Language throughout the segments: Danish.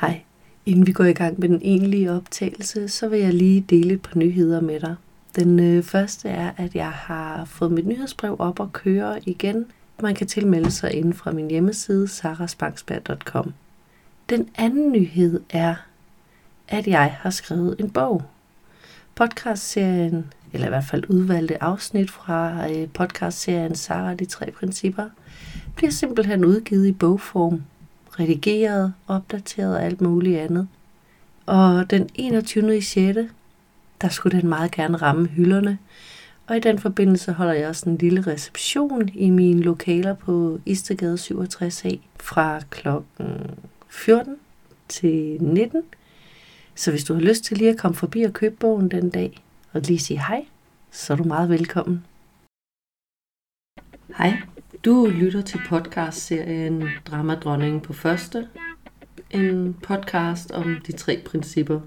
Hej. Inden vi går i gang med den egentlige optagelse, så vil jeg lige dele et par nyheder med dig. Den øh, første er, at jeg har fået mit nyhedsbrev op og køre igen. Man kan tilmelde sig inden fra min hjemmeside sarasbanksberg.com. Den anden nyhed er, at jeg har skrevet en bog. Podcastserien, eller i hvert fald udvalgte afsnit fra øh, podcastserien Sara de tre principper, bliver simpelthen udgivet i bogform redigeret, opdateret og alt muligt andet. Og den 21. i 6. der skulle den meget gerne ramme hylderne. Og i den forbindelse holder jeg også en lille reception i mine lokaler på Istegade 67A fra klokken 14 til 19. Så hvis du har lyst til lige at komme forbi og købe bogen den dag, og lige sige hej, så er du meget velkommen. Hej, du lytter til podcastserien Dramadronningen på første. En podcast om de tre principper.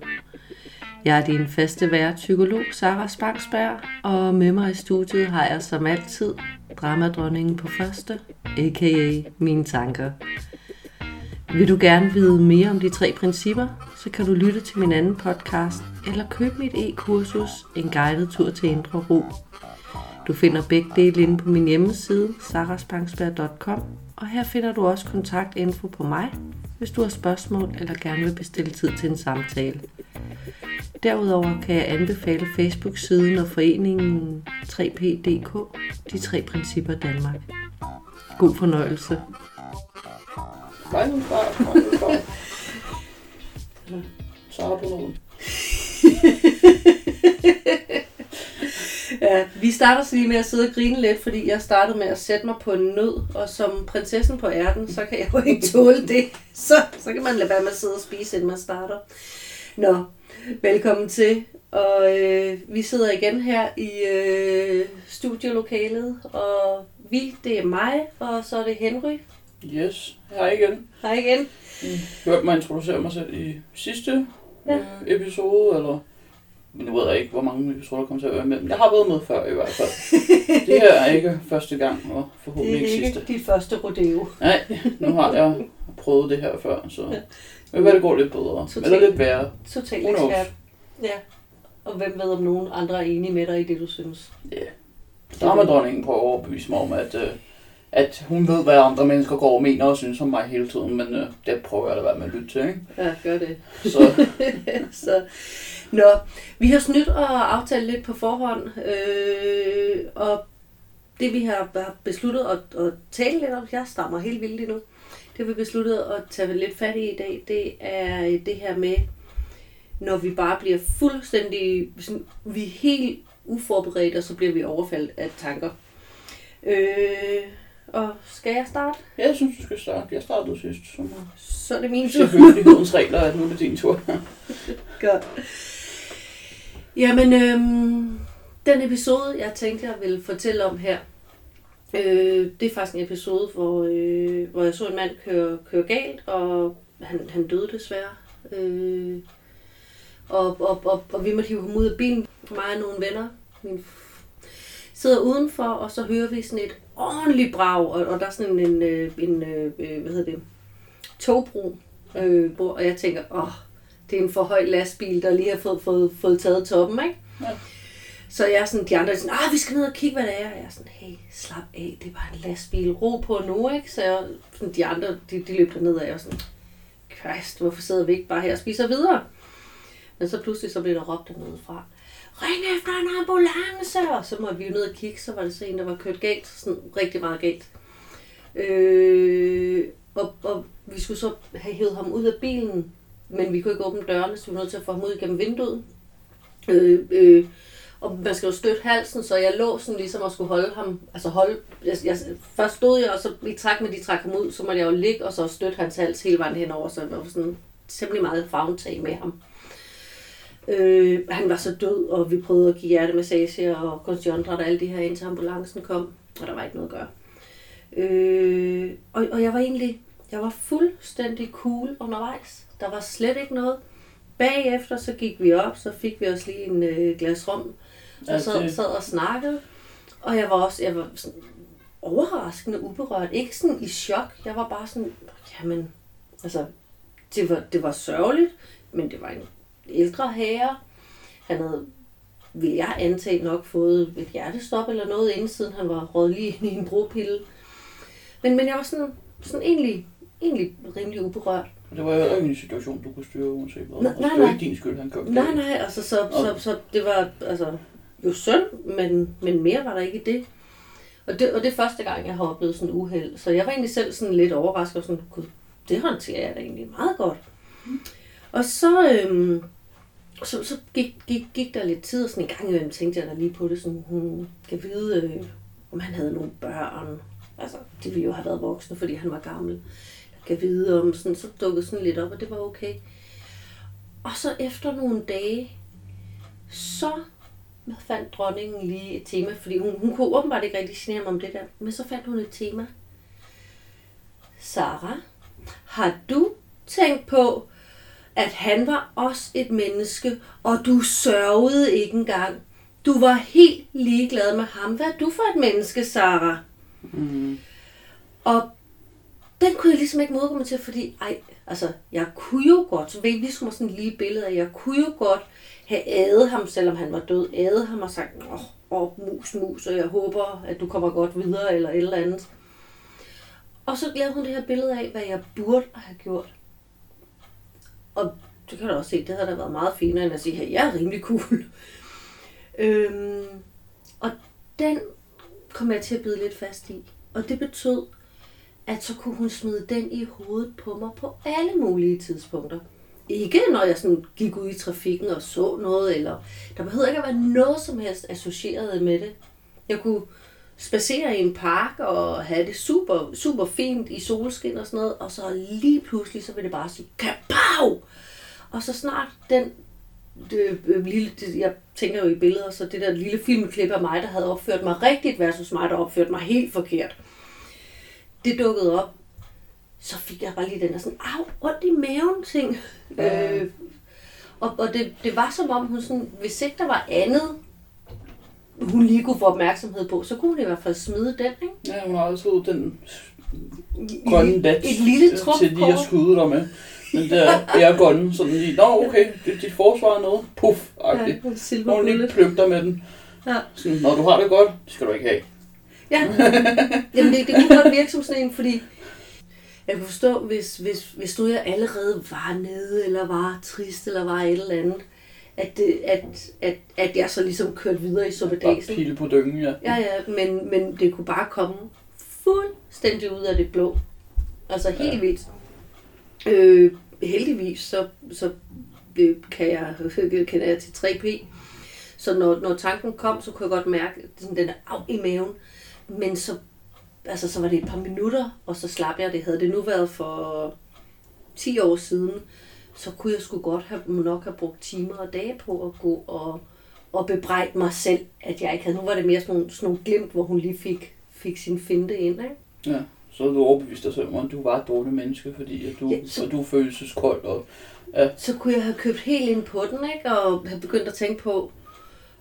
Jeg er din faste vært, psykolog Sara Spangsberg, og med mig i studiet har jeg som altid Dramadronningen på første, a.k.a. mine tanker. Vil du gerne vide mere om de tre principper, så kan du lytte til min anden podcast, eller købe mit e-kursus, En guided tur til indre ro, du finder begge dele inde på min hjemmeside, sarasbanksberg.com, og her finder du også kontaktinfo på mig, hvis du har spørgsmål eller gerne vil bestille tid til en samtale. Derudover kan jeg anbefale Facebook-siden og foreningen 3PDK, de tre principper Danmark. God fornøjelse. Far, mange far. Så har du nogen. Ja, vi starter så lige med at sidde og grine lidt, fordi jeg startede med at sætte mig på en nød, og som prinsessen på ærten, så kan jeg jo ikke tåle det. Så, så kan man lade være med at sidde og spise, inden man starter. Nå, velkommen til. Og øh, vi sidder igen her i øh, studielokalet, og vi, det er mig, og så er det Henry. Yes, hej igen. Hej igen. Mm. Hørte mig introducere mig selv i sidste ja. øh, episode, eller... Men jeg ved ikke, hvor mange episoder der kommer til at være med. Men jeg har været med før i hvert fald. det her er ikke første gang, og Det forhåbentlig er ikke ikke sidste. dit første rodeo. Nej, nu har jeg prøvet det her før, så... Men hvad det går lidt bedre. Totalt. Eller lidt værre. Totalt ekspert. Ja. Og hvem ved, om nogen andre er enige med dig i det, du synes. Ja. Yeah. Dramadronningen prøver at overbevise mig om, at, øh, at hun ved, hvad andre mennesker går og mener og synes om mig hele tiden, men øh, det prøver jeg at være med at lytte til, ikke? Ja, gør det. Så så, nå, vi har snydt og aftalt lidt på forhånd, øh, og det vi har besluttet at, at tale lidt om, jeg stammer helt vildt lige nu, det vi besluttet at tage lidt fat i i dag, det er det her med, når vi bare bliver fuldstændig, sådan, vi er helt uforberedt, og så bliver vi overfaldt af tanker. Øh, og skal jeg starte? jeg synes, du skal starte. Jeg startede sidst, så Så er det min tur. Selvfølgelig regler, at nu er det din tur. Godt. Jamen, øhm, den episode, jeg tænkte, jeg ville fortælle om her, øh, det er faktisk en episode, hvor, øh, hvor jeg så en mand køre, køre galt, og han, han døde desværre. Øh, og, og, og, og vi måtte hive ham ud af bilen, mig og nogle venner. Min sidder udenfor, og så hører vi sådan et ordentligt brag, og, og der er sådan en, øh, en øh, øh, hvad hedder det, togbro, øh, hvor, og jeg tænker, åh, det er en for høj lastbil, der lige har fået, fået, fået taget toppen, ikke? Ja. Så jeg er sådan, de andre er sådan, ah, vi skal ned og kigge, hvad det er. Og jeg er sådan, hey, slap af, det er bare en lastbil, ro på nu, ikke? Så jeg, sådan, de andre, de, de løb derned, og jeg var sådan, Christ, hvorfor sidder vi ikke bare her og spiser videre? Men så pludselig så blev der råbt dernede fra, ring efter en ambulance! Og så måtte vi jo ned og kigge, så var det så en, der var kørt galt, sådan rigtig meget galt. Øh, og, og vi skulle så have hævet ham ud af bilen, men vi kunne ikke åbne dørene, så vi var nødt til at få ham ud gennem vinduet. Øh, øh, og man skal jo støtte halsen, så jeg lå sådan ligesom og skulle holde ham, altså holde, jeg, jeg, først stod jeg, og så i træk med, de trak ham ud, så måtte jeg jo ligge og så støtte hans hals hele vejen henover, så jeg var sådan temmelig meget fagntag med ham. Øh, han var så død, og vi prøvede at give hjertemassage og konstjondret og alle de her, indtil ambulancen kom, og der var ikke noget at gøre. Øh, og, og jeg var egentlig, jeg var fuldstændig cool undervejs. Der var slet ikke noget. Bagefter så gik vi op, så fik vi os lige en øh, glas så Ja, sad, det- sad og snakkede. Og jeg var også, jeg var sådan overraskende uberørt. Ikke sådan i chok. Jeg var bare sådan, jamen, altså, det var, det var sørgeligt, men det var en ældre herre. Han havde, vil jeg antage, nok fået et hjertestop eller noget, inden siden han var råd lige ind i en bropille. Men, men jeg var sådan, sådan egentlig, egentlig rimelig uberørt. Det var jo ikke en situation, du kunne styre uanset hvad. Nej, Altså, nej, det var nej. ikke din skyld, han kørte Nej, nej, altså så, så, så det var altså, jo synd, men, men mere var der ikke i det. Og det, og det er første gang, jeg har oplevet sådan en uheld. Så jeg var egentlig selv sådan lidt overrasket og sådan, gud, det håndterer jeg da egentlig meget godt. Og så, øhm, så, så gik, gik, gik der lidt tid, og sådan en gang imellem tænkte jeg da lige på det, sådan, hun kan vide, øh, om han havde nogle børn. Altså, de ville jo have været voksne, fordi han var gammel. Jeg kan vide om, sådan, så dukkede sådan lidt op, og det var okay. Og så efter nogle dage, så fandt dronningen lige et tema, fordi hun, hun kunne åbenbart ikke rigtig genere mig om det der, men så fandt hun et tema. Sara, har du tænkt på, at han var også et menneske, og du sørgede ikke engang? Du var helt ligeglad med ham. Hvad er du for et menneske, Sara? Mm. Og den kunne jeg ligesom ikke modgå mig til, fordi ej, altså, jeg kunne jo godt, så vi skulle sådan et lige billede af, jeg kunne jo godt have ædet ham, selvom han var død, ædet ham og sagt, åh, åh, mus, mus, og jeg håber, at du kommer godt videre, eller et eller andet. Og så lavede hun det her billede af, hvad jeg burde have gjort. Og det kan du også se, det havde da været meget finere, end at sige, at jeg er rimelig cool. øhm, og den kom jeg til at bide lidt fast i. Og det betød, at så kunne hun smide den i hovedet på mig på alle mulige tidspunkter. Ikke når jeg sådan gik ud i trafikken og så noget, eller der behøvede ikke at være noget som helst associeret med det. Jeg kunne spacere i en park og have det super, super fint i solskin og sådan noget, og så lige pludselig, så ville det bare sige, kapow! Og så snart den det, øh, lille, det, jeg tænker jo i billeder, så det der lille filmklip af mig, der havde opført mig rigtigt, versus mig, der opførte mig helt forkert. Det dukkede op, så fik jeg bare lige den der sådan, au, ondt i maven ting. Ja. Øh, og og det, det var som om, hun sådan, hvis ikke der var andet, hun lige kunne få opmærksomhed på, så kunne hun i hvert fald smide den, ikke? Ja, hun har altid den grønne dat Et lille til at trumfkort. skyde dig med. Men det er, det er grønne, sådan lige, nå okay, det dit forsvar er noget, puff, agtigt. Ja, en silver Hvor hun lige pløgter med den. Ja. Sådan, når du har det godt, det skal du ikke have. Ja, Jamen, det, det kunne godt virke som sådan en, fordi jeg kunne forstå, hvis, hvis, hvis du jeg allerede var nede, eller var trist, eller var et eller andet, at, det, at, at, at jeg så ligesom kørte videre i suppedasen. pile på dyngen, ja. Ja, ja, men, men det kunne bare komme fuldstændig ud af det blå. Altså helt ja. vildt. Øh, heldigvis, så, så øh, kan jeg, kender jeg til 3P. Så når, når tanken kom, så kunne jeg godt mærke sådan den er af i maven. Men så, altså, så var det et par minutter, og så slap jeg det. Havde det nu været for 10 år siden, så kunne jeg sgu godt have, nok have brugt timer og dage på at gå og, og bebrejde mig selv, at jeg ikke havde. Nu var det mere sådan nogle, sådan nogle glimt, hvor hun lige fik, fik sin finte ind. Ikke? ja. Så er du overbevist dig selv om, at du var et dårligt menneske, fordi at du, Ja, ja, så- og du følelseskold. Og, Så kunne jeg have købt helt ind på den, ikke? og have begyndt at tænke på,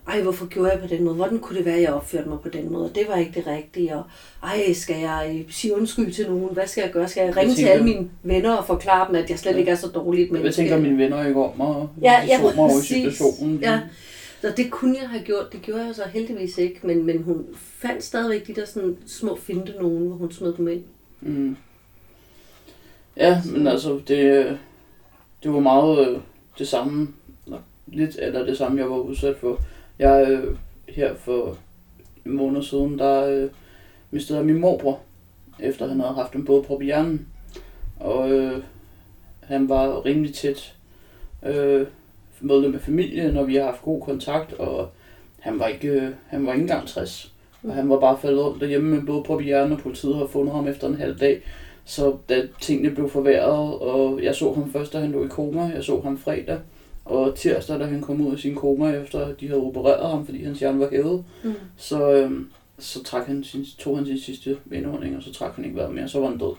ej, hvorfor gjorde jeg på den måde? Hvordan kunne det være, at jeg opførte mig på den måde? Det var ikke det rigtige. Og, ej, skal jeg øh, sige undskyld til nogen? Hvad skal jeg gøre? Skal jeg ringe til tænker- alle mine venner og forklare dem, at jeg slet Ja. ikke er så dårligt Hvad menneske? tænker mine venner ikke om mig? Ja, ja, så mig over situationen. Ja. Så det kunne jeg have gjort. Det gjorde jeg så heldigvis ikke. Men, men hun fandt stadigvæk de der sådan små finte nogen, hvor hun smed dem ind. Mm. Ja, men altså, det, det var meget øh, det samme, lidt eller det samme, jeg var udsat for. Jeg, øh, her for en måned siden, der øh, mistede jeg min morbror, efter han havde haft en blodprop i hjernen. Og øh, han var rimelig tæt øh, medlem af familien, og vi har haft god kontakt, og han var ikke, øh, han var ikke engang 60. Og han var bare faldet om derhjemme med blodprop i hjernen, og politiet har fundet ham efter en halv dag. Så da tingene blev forværret, og jeg så ham først, da han lå i koma, jeg så ham fredag, og tirsdag, da han kom ud af sin koma, efter de havde opereret ham, fordi hans hjerne var hævet, Mm. så, øhm, så trak han sin, tog han sin sidste indånding, og så trak han ikke vejret mere, så var han død.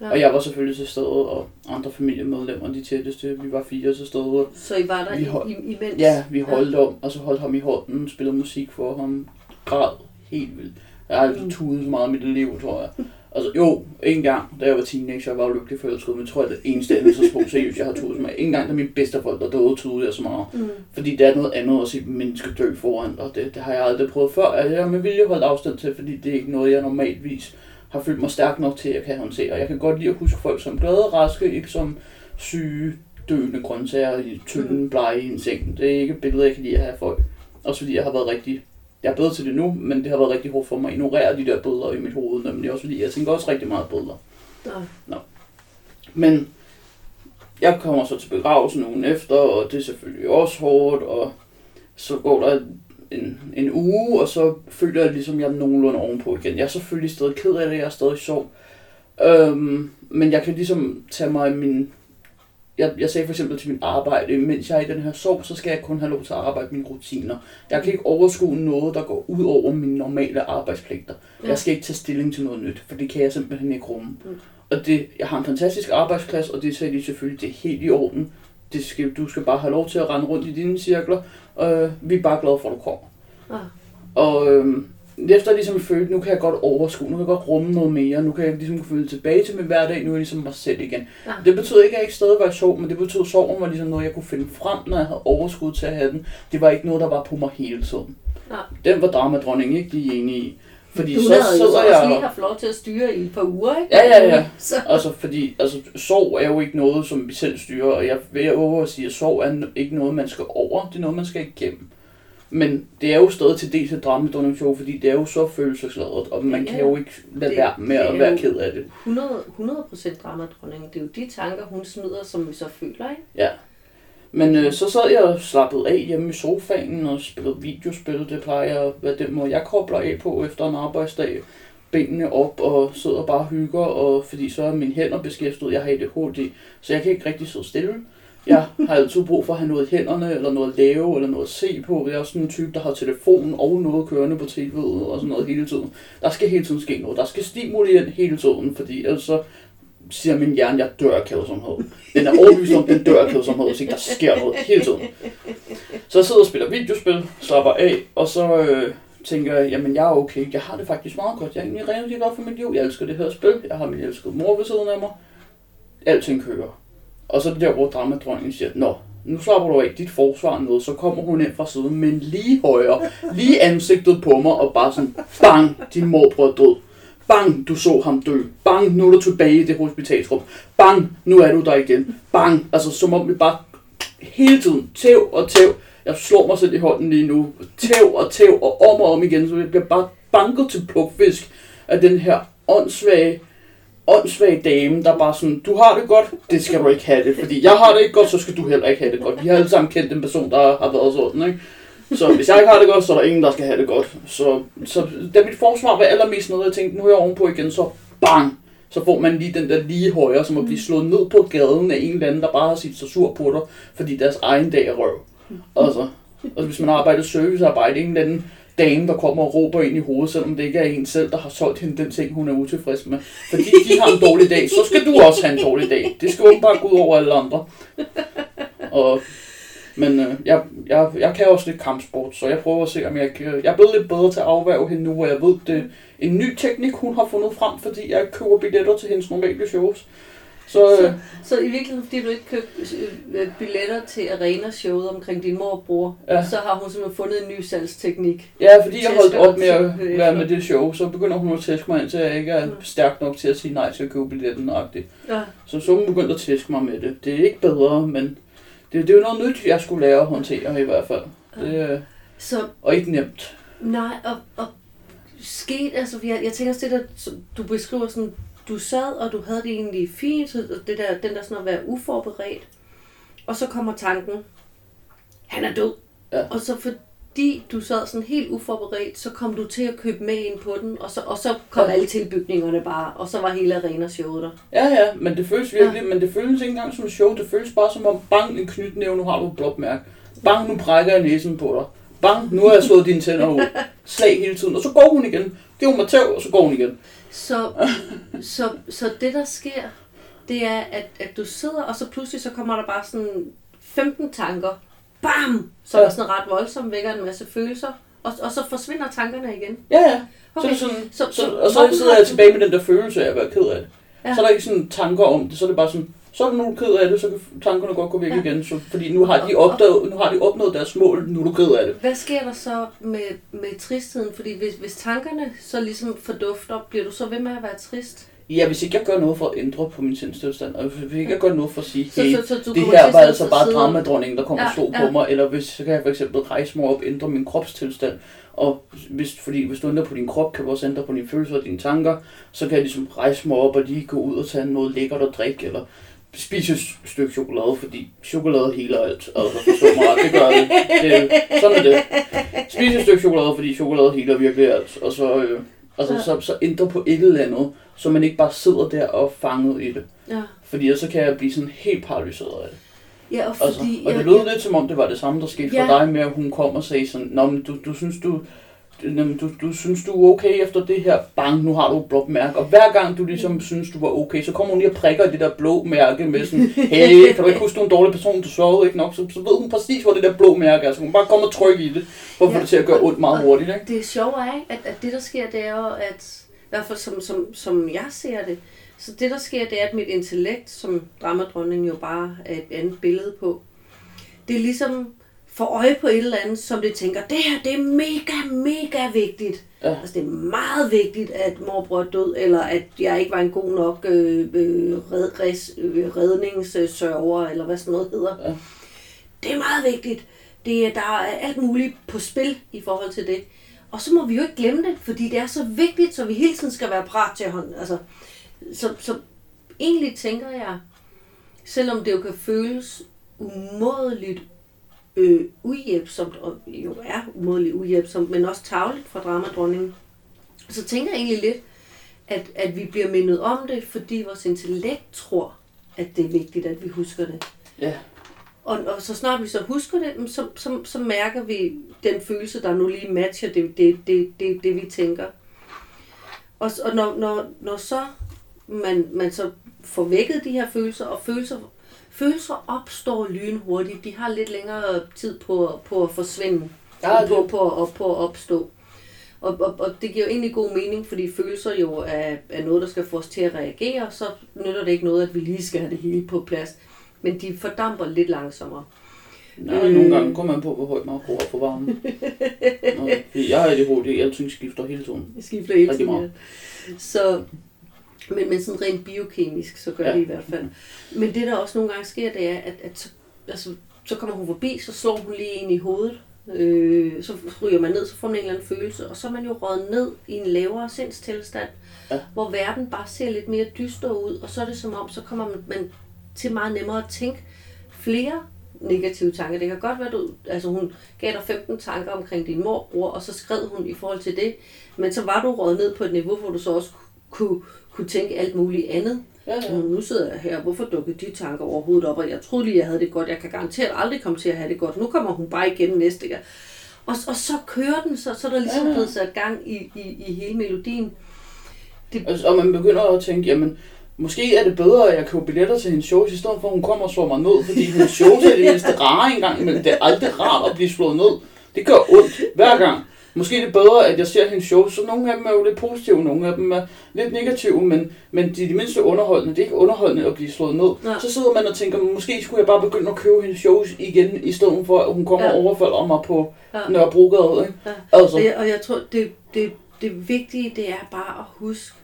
Ja. Og jeg var selvfølgelig til stede, og andre familiemedlemmer, de tætteste, vi var fire til stede. Så I var der Vi i, hold- imens? Ja, vi holdt om, og så holdt ham i hånden, spillede musik for ham, græd helt vildt. Jeg har aldrig Mm. tudet så meget i mit liv, tror jeg. Altså jo, en gang, da jeg var teenager, jeg var lykkelig forelsket, men jeg tror, at det eneste andet så sprog seriøst, jeg har tudet med. En gang, da mine bedsteforældre døde, tudede jeg så meget. Mm. Fordi det er noget andet at se mennesker dø foran, og det, det har jeg aldrig prøvet før. Altså, jeg har med vilje holdt afstand til, fordi det er ikke noget, jeg normalvis har følt mig stærk nok til, at jeg kan håndtere. Jeg kan godt lide at huske folk som glade og raske, ikke som syge, døende grøntsager i tynden blege i en seng. Det er ikke et billede, jeg kan lide at have af folk. Også fordi jeg har været rigtig... Jeg er bedre til det nu, men det har været rigtig hårdt for mig at ignorere de der billeder i mit hoved, nemlig også fordi jeg tænker også rigtig meget billeder. Nej. Men jeg kommer så til begravelsen ugen efter, og det er selvfølgelig også hårdt, og så går der en, en uge, og så føler jeg ligesom, jeg er nogenlunde ovenpå igen. Jeg er selvfølgelig stadig ked af det, jeg er stadig sjov. Øhm, men jeg kan ligesom tage mig min... Jeg, jeg sagde for eksempel til min arbejde, mens jeg er i den her sorg, så skal jeg kun have lov til at arbejde mine rutiner. Jeg kan ikke overskue noget, der går ud over mine normale arbejdspligter. Ja. Jeg skal ikke tage stilling til noget nyt, for det kan jeg simpelthen ikke rumme. Mm. Og det, jeg har en fantastisk arbejdsplads, og det sagde de selvfølgelig, det er helt i orden. Det skal, du skal bare have lov til at rende rundt i dine cirkler. Øh, vi er bare glade for, at du kommer. Ah. Og øhm, efter jeg ligesom følte, nu kan jeg godt overskue, nu kan jeg godt rumme noget mere, nu kan jeg ligesom føle tilbage til min hverdag, nu er jeg ligesom mig selv igen. Ja. Det betød ikke, at jeg ikke stadig var sorg, men det betød, at sorgen var ligesom noget, jeg kunne finde frem, når jeg havde overskud til at have den. Det var ikke noget, der var på mig hele tiden. Ja. Den var dramadronning ikke lige enig i. Fordi Du så havde jo så sidder også jeg... lige haft lov til at styre i et par uger, ikke? Ja, ja, ja. Så, Altså, fordi altså, sorg er jo ikke noget, som vi selv styrer, og jeg vil over at sige, at sorg er ikke noget, man skal over, det er noget, man skal igennem. Men det er jo stadig til dels et dramadronning-show, fordi det er jo så følelsesladet, og man Ja, kan jo ikke lade det- være med at være ked af det. 100, 100% dramadronning. Det er jo de tanker, hun smider, som vi så føler, ikke? Ja. Men øh, så sad jeg og slappede af hjemme i sofaen og spillede videospil. Det plejer at være den måde, jeg kobler af på efter en arbejdsdag. Benene op og sidder bare og hygger, og fordi så er mine hænder beskæftiget. Jeg har ADHD, så jeg kan ikke rigtig sidde stille. Jeg har altid brug for at have noget i hænderne, eller noget at lave, eller noget at se på. Jeg er sådan en type, der har telefonen og noget kørende på tv'et og sådan noget hele tiden. Der skal hele tiden ske noget. Der skal stimuli ind hele tiden, fordi ellers så siger min hjerne, jeg dør af kedsomhed. Den er overbevist om, den dør af kedsomhed, hvis ikke der sker noget hele tiden. Så jeg sidder og spiller videospil, slapper af, og så øh, tænker jeg, jamen jeg er okay, jeg har det faktisk meget godt. Jeg er egentlig rigtig godt for mit liv. Jeg elsker det her spil. Jeg har min elskede mor ved siden af mig. Alting kører. Og så er det der, hvor dramadronningen siger, Nå, nu slapper du af dit forsvar ned, så kommer hun ind fra siden, men lige højere, lige ansigtet på mig, og bare sådan, bang, din mor er død. Bang, du så ham dø. Bang, nu er du tilbage i det hospitalsrum. Bang, nu er du der igen. Bang, altså som om vi bare hele tiden tæv og tæv. Jeg slår mig selv i hånden lige nu. Tæv og tæv og om og om igen, så jeg bliver bare banket til plukfisk af den her åndssvage, åndssvage dame, der bare sådan, du har det godt, det skal du ikke have det, fordi jeg har det ikke godt, så skal du heller ikke have det godt. Vi har alle sammen kendt en person, der har været sådan, ikke? Så hvis jeg ikke har det godt, så er der ingen, der skal have det godt. Så, så da mit forsvar var allermest noget, jeg tænkte, nu er jeg ovenpå igen, så bang, så får man lige den der lige højre, som at blive slået ned på gaden af en eller anden, der bare har sit så sur på dig, fordi deres egen dag er røv. Altså, altså hvis man arbejder servicearbejde, en eller anden dame, der kommer og råber ind i hovedet, selvom det ikke er en selv, der har solgt hende den ting, hun er utilfreds med. Fordi de har en dårlig dag, så skal du også have en dårlig dag. Det skal åbenbart gå ud over alle andre. Og, men øh, jeg, jeg, jeg kan også lidt kampsport, så jeg prøver at se, om jeg kan... Jeg er blevet lidt bedre til at afværge hende nu, hvor jeg ved, det er en ny teknik, hun har fundet frem, fordi jeg køber billetter til hendes normale shows. Så, øh, Så, så i virkeligheden, fordi du ikke købte øh, billetter til arena-showet omkring din mor og bror, Ja. så har hun simpelthen fundet en ny salgsteknik. Ja, fordi jeg holdt op med at være med det show, så begynder hun at tæske mig ind til, at jeg ikke er Mm. stærk nok til at sige nej til at købe billetten. -agtigt. Ja. Så så hun begyndt at tæske mig med det. Det er ikke bedre, men det, det er jo noget nyt, jeg skulle lære at håndtere i hvert fald. Det, er- Så og ikke nemt. nej, og, og sket, altså jeg, jeg tænker også det der, du beskriver sådan, du sad, og du havde det egentlig fint, så det der, den der sådan at være uforberedt, og så kommer tanken, han er død. Ja. Og så fordi du sad sådan helt uforberedt, så kom du til at købe med ind på den, og så, og så kom Ja. alle tilbygningerne bare, og så var hele arena-showet der. Ja, ja, men det føles virkelig, ja. men det føles ikke engang som et show. Det føles bare som om, bang, en knytnæve, nu har du et blåmærke. Bang, nu brækker jeg næsen på dig. Bang, nu har jeg slået dine tænder ud. Slag hele tiden, og så går hun igen. Giv mig tæv, og så går hun igen. Så, så, så det der sker, det er, at, at du sidder, og så pludselig så kommer der bare sådan 15 tanker. Bam! Så er Ja. der sådan ret voldsomt, vækker en masse følelser. og, og så forsvinder tankerne igen. Ja, ja. Okay. Så er sådan, Så- så, så- så, og så sidder jeg tilbage med den der følelse af at være ked af det. Ja. Så er der ikke sådan tanker om det, så er det bare sådan, så er du nu ked af det, så kan tankerne godt gå væk ja. igen. Så, fordi nu har, de opdaget, nu har de opnået deres mål, nu er du ked af det. Hvad sker der så med, med tristheden? Fordi hvis, hvis tankerne så ligesom fordufter, bliver du så ved med at være trist? Ja, hvis ikke jeg gør noget for at ændre på min sindstilstand, og hvis ikke jeg gør noget for at sige, Så, hey, så, så, du det her var altså bare dramadronningen, der kommer Ja, og slog ja. på mig, eller hvis, så kan jeg for eksempel rejse mig op, ændre min kropstilstand, og hvis, fordi hvis du ændrer på din krop, kan du også ændre på dine følelser og dine tanker, så kan jeg ligesom rejse mig op og lige gå ud og tage noget lækkert at drikke, eller spise et stykke chokolade, fordi chokolade heler alt. Altså, forstå mig ret, det gør det. det. Sådan er det. Spise et stykke chokolade, fordi chokolade heler virkelig alt. Og så, øh, altså, så, så ændre på et eller andet, så man ikke bare sidder der og fanget i det. Ja, Fordi så kan jeg blive sådan helt paralyseret af det. ja og Altså, fordi... og det jeg- lød lidt som om, det var det samme, der skete Ja. for dig med, at hun kom og sagde sådan, Nå, men du, du synes, du, du, du synes, du er okay efter det her, bang, nu har du et blåt mærke. Og hver gang du ligesom synes, du var okay, så kommer hun lige og prikker det der blå mærke med sådan, hey, kan du ikke huske, du er en dårlig person, du sovede ikke nok, så, så ved hun præcis, hvor det der blå mærke er, så hun bare kommer og trykke i det, for Ja. det til at gøre ondt meget hurtigt, ikke? Det er, ikke, at, at det der sker, det er jo, at i hvert fald som, som, som jeg ser det, så det der sker, det er, at mit intellekt, som dramadronningen jo bare er et andet billede på, det er ligesom får øje på et eller andet, som det tænker, det her, det er mega, mega vigtigt. Ja. Altså, det er meget vigtigt, at morbror er død, eller at jeg ikke var en god nok øh, øh, red, res, øh, redningssørger, eller hvad sådan noget hedder. Ja. Det er meget vigtigt. Det, er- der er alt muligt på spil i forhold til det. Og så må vi jo ikke glemme det, fordi det er så vigtigt, så vi hele tiden skal være parat til hånden. Altså, så, så egentlig tænker jeg, selvom det jo kan føles umådeligt øh, uhjælpsomt, og jo er umådeligt uhjælpsomt, men også tavligt for dramadronningen, så tænker jeg egentlig lidt, at, at vi bliver mindet om det, fordi vores intellekt tror, at det er vigtigt, at vi husker det. Ja. Og, og så snart vi så husker det, så, så, så mærker vi den følelse, der nu lige matcher det, det, det, det, det vi tænker. Og, og når, når, når så man, man så får vækket de her følelser, og følelser, følelser opstår lynhurtigt. De har lidt længere tid på, på at forsvinde, Ja, det- på, på, på, på at opstå. Og, og, og det giver jo egentlig god mening, fordi følelser jo er, er noget, der skal få os til at reagere, så nytter det ikke noget, at vi lige skal have det hele på plads. Men de fordamper lidt langsommere. Nej, Øh. nogle gange kommer man på, hvor højt man bruger for varmen. Nå, jeg har ADHD, alting skifter hele tiden. Jeg skifter hele tiden. ja. Så, men, men sådan rent biokemisk, så gør ja. Det i hvert fald. Men det, der også nogle gange sker, det er, at, at så, altså, så kommer hun forbi, så slår hun lige ind i hovedet. Øh, så ryger man ned, så får man en eller anden følelse, og så er man jo røget ned i en lavere sindstilstand, Ja. hvor verden bare ser lidt mere dyster ud, og så er det som om, så kommer man, man til meget nemmere at tænke flere negative tanker. Det kan godt være, du, altså hun gav dig 15 tanker omkring din morbror, og så skrev hun i forhold til det, men så var du røget ned på et niveau, hvor du så også kunne, kunne tænke alt muligt andet. Ja, ja. Nu sidder jeg her, hvorfor dukkede de tanker overhovedet op, og jeg troede lige, jeg havde det godt. Jeg kan garanteret aldrig komme til at have det godt. Nu kommer hun bare igen næste gang. Og, og så kører den, så, så er der ligesom Ja, blevet sat gang i, i, i hele melodien. Altså, og man begynder at tænke, jamen, måske er det bedre, at jeg køber billetter til hendes shows, i stedet for, at hun kommer og slår mig ned, fordi hendes shows er det mindste rare engang, men det er aldrig rart at blive slået ned. Det gør ondt hver gang. Måske er det bedre, at jeg ser hendes shows, så nogle af dem er jo lidt positive, nogle af dem er lidt negative, men, men de er de mindste underholdende. Det er ikke underholdende at blive slået ned. Ja. Så sidder man og tænker, måske skulle jeg bare begynde at købe hendes shows igen, i stedet for, at hun kommer Ja. og overfalder mig på Ja. Nørrebrogade. Ikke? Ja. Altså, Og jeg, og jeg tror, det, det, det vigtige, det er bare at huske,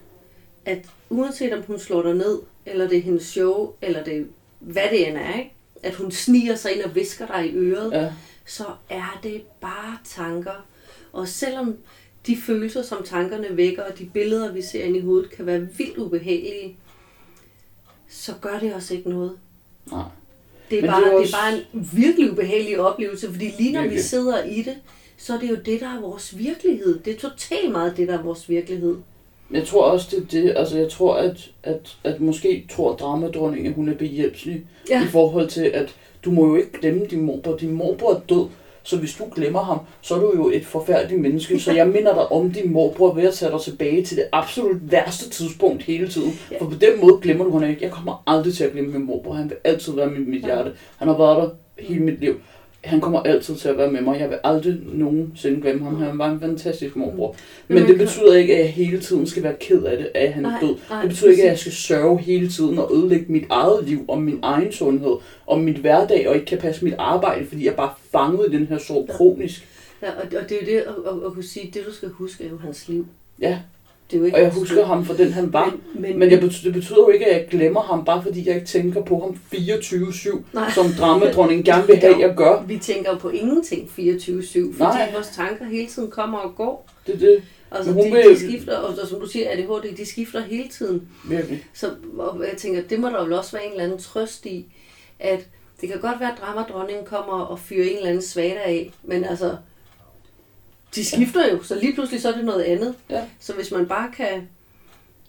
at uanset om hun slår dig ned, eller det er hendes show, eller det hvad det end er, ikke? at hun sniger sig ind og visker dig i øret, ja. så er det bare tanker. Og selvom de følelser, som tankerne vækker, og de billeder, vi ser ind i hovedet, kan være vildt ubehagelige, så gør det også ikke noget. Nej. Det er, Men bare, det det, er er også- bare en virkelig ubehagelig oplevelse, fordi lige når vi Virkelig. sidder i det, så er det jo det, der er vores virkelighed. Det er totalt meget det, der er vores virkelighed. Jeg tror også, det er det. Altså, jeg tror, at, at, at måske tror dramadronningen, at hun er behjælpelig Ja. i forhold til, at du må jo ikke glemme din morbror. Din morbror er død, så hvis du glemmer ham, så er du jo et forfærdeligt menneske. Så jeg minder dig om din morbror ved at tage dig tilbage til det absolut værste tidspunkt hele tiden. Ja. For på den måde glemmer du ham ikke. Jeg kommer aldrig til at glemme min morbror. Han vil altid være mit Ja. hjerte. Han har været der hele mit liv. Han kommer altid til at være med mig. Jeg vil aldrig nogensinde glemme ham. Han var en fantastisk morbror. Men Men det betyder ikke, at jeg hele tiden skal være ked af det, at han er død. Det betyder ikke, at jeg skal sørge hele tiden og ødelægge mit eget liv og min egen sundhed og mit hverdag og ikke kan passe mit arbejde, fordi jeg bare fanget i den her sorg kronisk. Ja, og, og det er jo det at, at, at kunne sige, det du skal huske er jo hans liv. Ja, Det er jo ikke og jeg husker liv. ham for den, han var. Men, men, Men jeg betyder, det betyder jo ikke, at jeg glemmer ham, bare fordi jeg ikke tænker på ham 24-7, Nej. som dramadronningen gerne vil have, jeg gør. vi tænker jo på ingenting 24-7, fordi Nej. vores tanker hele tiden kommer og går. Det er det, Altså, de, hun vil- de skifter, og, og som du siger, ADHD, de skifter hele tiden. virkelig. Så og jeg tænker, det må der vel også være en eller anden trøst i, at det kan godt være, at dramadronningen kommer og fyrer en eller anden svada af, men altså, de skifter jo, så lige pludselig så er det noget andet. Ja. Så hvis man bare kan,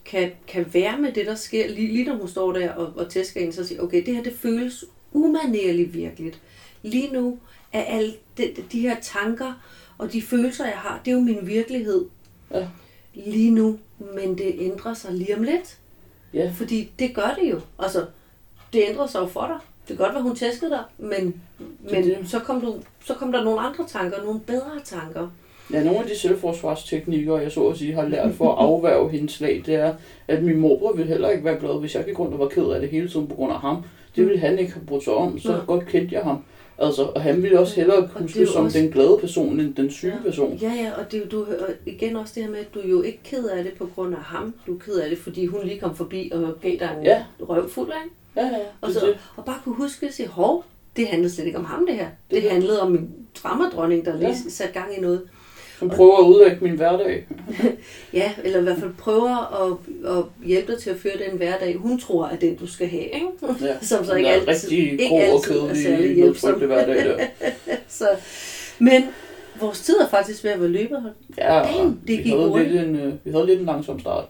kan, kan være med det, der sker, lige, lige når hun står der og, og tæsker ind, så siger okay, det her det føles umanerligt virkeligt. Lige nu er alle de, de her tanker og de følelser, jeg har, det er jo min virkelighed. Ja. Lige nu, men det ændrer sig lige om lidt. Ja. Fordi det gør det jo. Altså, det ændrer sig jo for dig. Det kan godt være, hun tæskede dig, men, men det. så, kom du, så kom der nogle andre tanker, nogle bedre tanker. Ja, nogle af de selvforsvarsteknikker, jeg så at sige har lært for at afværge hendes slag, det er, at min morbror ville heller ikke være glad, hvis jeg gik rundt og var ked af det hele tiden på grund af ham. Det ville han ikke have brugt sig om, så Nej. godt kendte jeg ham. Altså, og han ville også hellere Og er huske som også- den glade person, end den syge person. Ja, ja, og det, er jo- du hører igen også det her med, at du er jo ikke ked af det på grund af ham. Du er ked af det, fordi hun lige kom forbi og gav dig en Ja. røvfuld af. Ja, ja, Og, det er så, det. og bare kunne huske at sige, hov, det handlede slet ikke om ham det her. Det, Det- handlede om min dramadronning, der lige Ja. ja. satte gang i noget. Som prøver at udlægge min hverdag. Ja, eller i hvert fald prøver at, at hjælpe dig til at føre den hverdag, hun tror er den, du skal have. Ikke? Ja. Som så Den ikke altid, rigtig ikke grå og kedelig, nedtrykte hverdag der. Så, men vores tid er faktisk ved at være løbet. Ja, Damn, det vi gik havde, hurtigt. lidt en, øh, vi havde lidt en langsom start.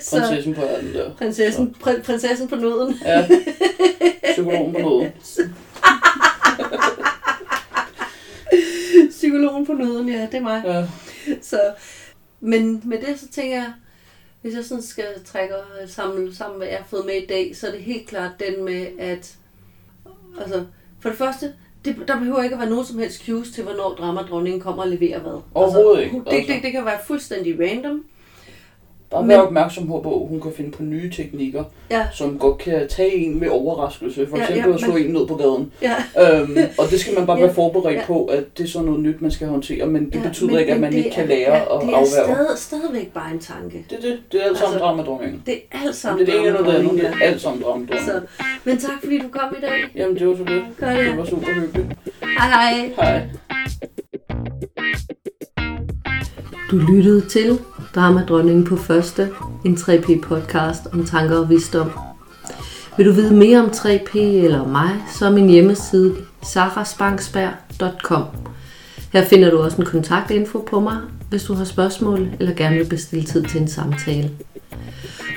Så Prinsessen på ærten der. prinsessen, prin, prinsessen på nøden. Ja, psykologen på noget. Psykologen på nøden, ja, det er mig. Ja. Så, men med det, så tænker jeg, hvis jeg sådan skal trække og samle sammen, hvad jeg har fået med i dag, så er det helt klart den med, at altså, for det første, det, der behøver ikke at være nogen som helst cues til, hvornår dramadronningen kommer og leverer hvad. Overhovedet ikke, hun- Det, altså. det, det kan være fuldstændig random. Bare Men- vær opmærksom på, at hun kan finde på nye teknikker, Ja, som godt kan tage en med overraskelse. For Ja, eksempel ja, at slå men- en ned på gaden. ja. øhm, og det skal man bare Ja, være forberedt ja. på, at det er sådan noget nyt, man skal håndtere. Men det ja, betyder men- ikke, at man det ikke kan lære ja, at Det er afværge. stadig, stadigvæk bare en tanke. Det er det. Det er alt sammen Altså, dramadronningen. Det er alt Det sammen er det ene eller det andet. Det er ja. alt sammen dramadronningen. Så, men tak fordi du kom i dag. Jamen, det var så lidt. Det. Det var super hyggeligt. Hej hej. Hej. Du lyttede til Dramadronningen på første, en 3P-podcast om tanker og visdom. Vil du vide mere om 3P eller mig, så er min hjemmeside sarasbanksberg.com. Her finder du også en kontaktinfo på mig, hvis du har spørgsmål eller gerne vil bestille tid til en samtale.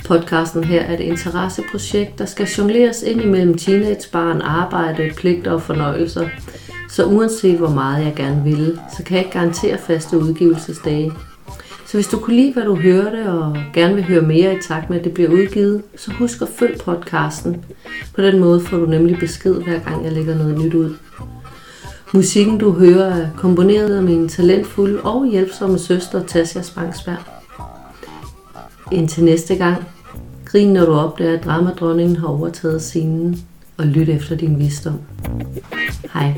Podcasten her er et interesseprojekt, der skal jongleres ind imellem teenagebarn, arbejde, pligter og fornøjelser. Så uanset hvor meget jeg gerne vil, så kan jeg ikke garantere faste udgivelsesdage. Så hvis du kunne lide, hvad du hørte, og gerne vil høre mere i takt med, at det bliver udgivet, så husk at følg podcasten. På den måde får du nemlig besked, hver gang jeg lægger noget nyt ud. Musikken, du hører, er komponeret af min talentfulde og hjælpsomme søster, Tasja Spangsberg. Indtil næste gang, grin når du opdager, at dramadronningen har overtaget scenen, og lyt efter din visdom. Hej.